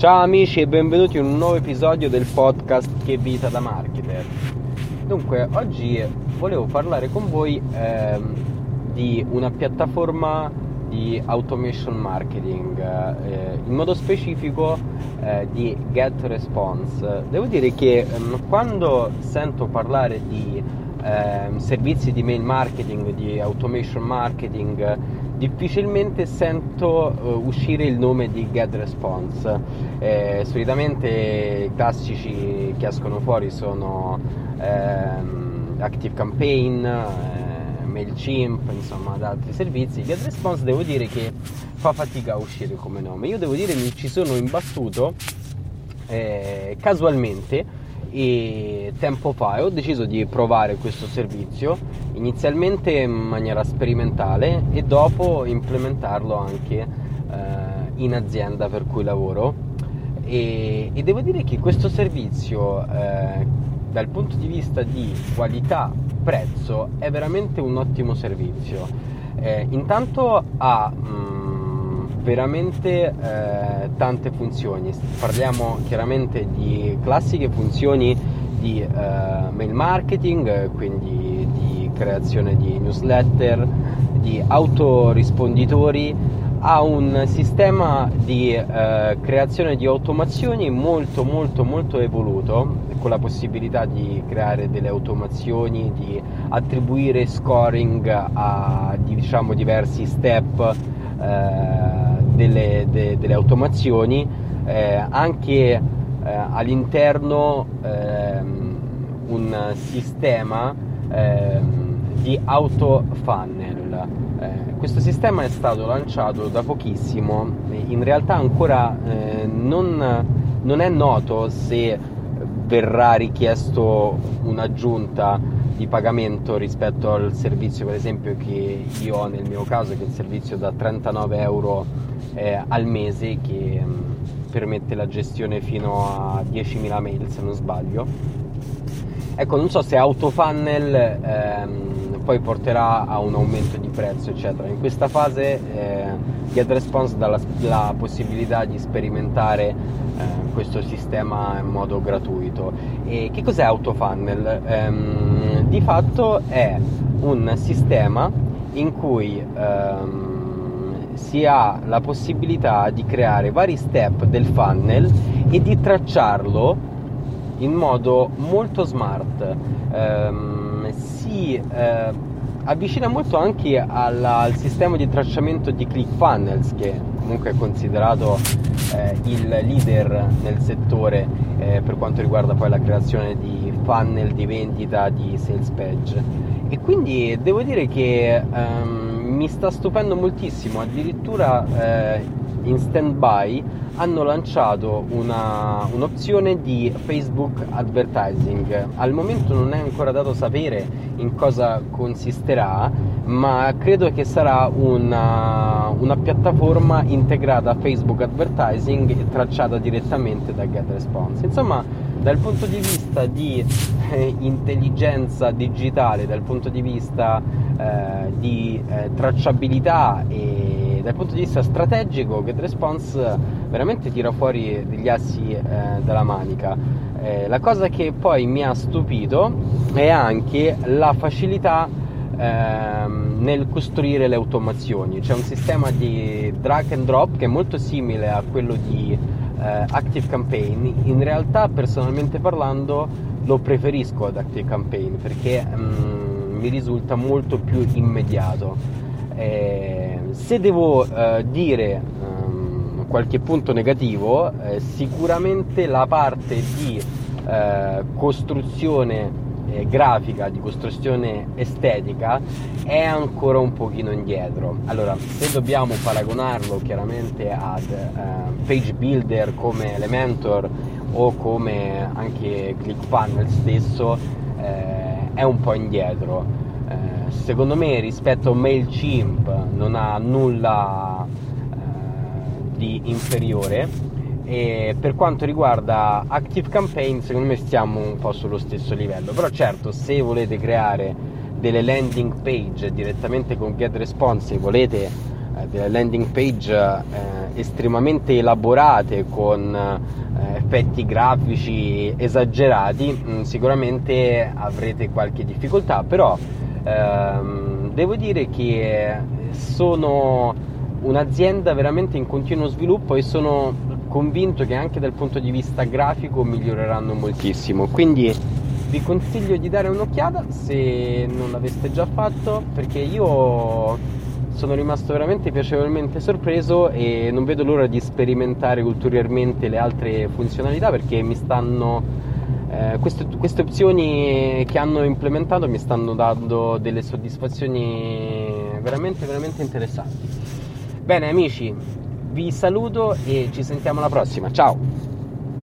Ciao amici e benvenuti in un nuovo episodio del podcast Che vita da marketer. Dunque, oggi volevo parlare con voi ehm, di una piattaforma di automation marketing, eh, in modo specifico eh, di GetResponse. Devo dire che ehm, quando sento parlare di ehm, servizi di mail marketing, di automation marketing, difficilmente sento uh, uscire il nome di GetResponse. Eh, solitamente i classici che escono fuori sono ehm, ActiveCampaign, eh, MailChimp, insomma, ad altri servizi. GetResponse devo dire che fa fatica a uscire come nome. Io devo dire che mi ci sono imbattuto eh, casualmente e tempo fa ho deciso di provare questo servizio inizialmente in maniera sperimentale e dopo implementarlo anche eh, in azienda per cui lavoro. E, e, devo dire che questo servizio eh, dal punto di vista di qualità prezzo è veramente un ottimo servizio. Eh, intanto ha mh, mm, veramente eh, tante funzioni. Parliamo chiaramente di classiche funzioni di eh, mail marketing, quindi di creazione di newsletter, di autorisponditori, ha un sistema di eh, creazione di automazioni molto molto molto evoluto con la possibilità di creare delle automazioni, di attribuire scoring a diciamo diversi step eh, delle, de, delle automazioni eh, anche eh, all'interno ehm, un sistema ehm, di auto funnel. Eh, questo sistema è stato lanciato da pochissimo, in realtà ancora eh, non, non è noto se verrà richiesto un'aggiunta di pagamento rispetto al servizio per esempio che io ho nel mio caso che è il servizio da 39 euro eh, al mese che mh, mm, permette la gestione fino a 10.000 mail se non sbaglio. Ecco non so se autofunnel ehm, poi porterà a un aumento di prezzo eccetera in questa fase eh, GetResponse dà la, la possibilità di sperimentare eh, questo sistema in modo gratuito e che cos'è autofunnel? Ehm, di fatto è un sistema in cui ehm, si ha la possibilità di creare vari step del funnel e di tracciarlo in modo molto smart. Ehm, eh, avvicina molto anche alla, al sistema di tracciamento di ClickFunnels che comunque è considerato eh, il leader nel settore eh, per quanto riguarda poi la creazione di funnel di vendita di sales page. E quindi devo dire che ehm, mi sta stupendo moltissimo. Addirittura eh, in stand by hanno lanciato una, un'opzione di Facebook Advertising. Al momento non è ancora dato sapere in cosa consisterà, ma credo che sarà una, una piattaforma integrata a Facebook Advertising e tracciata direttamente da GetResponse. Insomma, dal punto di vista di eh, intelligenza digitale, dal punto di vista eh, di eh, tracciabilità e dal punto di vista strategico, GetResponse veramente tira fuori degli assi eh, dalla manica. Eh, la cosa che poi mi ha stupito è anche la facilità ehm, nel costruire le automazioni. C'è un sistema di drag and drop che è molto simile a quello di eh, Active Campaign. In realtà, personalmente parlando, lo preferisco ad Active Campaign perché mm, mi risulta molto più immediato. Eh, se devo eh, dire um, qualche punto negativo, eh, sicuramente la parte di eh, costruzione eh, grafica, di costruzione estetica è ancora un pochino indietro. Allora, se dobbiamo paragonarlo chiaramente ad eh, page builder come Elementor o come anche ClickFunnels stesso, eh, è un po' indietro. Secondo me rispetto a MailChimp non ha nulla eh, di inferiore e per quanto riguarda Active Campaign, secondo me stiamo un po' sullo stesso livello. Però certo, se volete creare delle landing page direttamente con GetResponse volete eh, delle landing page eh, estremamente elaborate con eh, effetti grafici esagerati, mh, mm, sicuramente avrete qualche difficoltà, però ehm, devo dire che sono un'azienda veramente in continuo sviluppo e sono convinto che anche dal punto di vista grafico miglioreranno moltissimo. Quindi vi consiglio di dare un'occhiata se non l'aveste già fatto perché io sono rimasto veramente piacevolmente sorpreso e non vedo l'ora di sperimentare ulteriormente le altre funzionalità perché mi stanno eh, queste, queste opzioni che hanno implementato mi stanno dando delle soddisfazioni veramente veramente interessanti. Bene amici vi saluto e ci sentiamo alla prossima. Ciao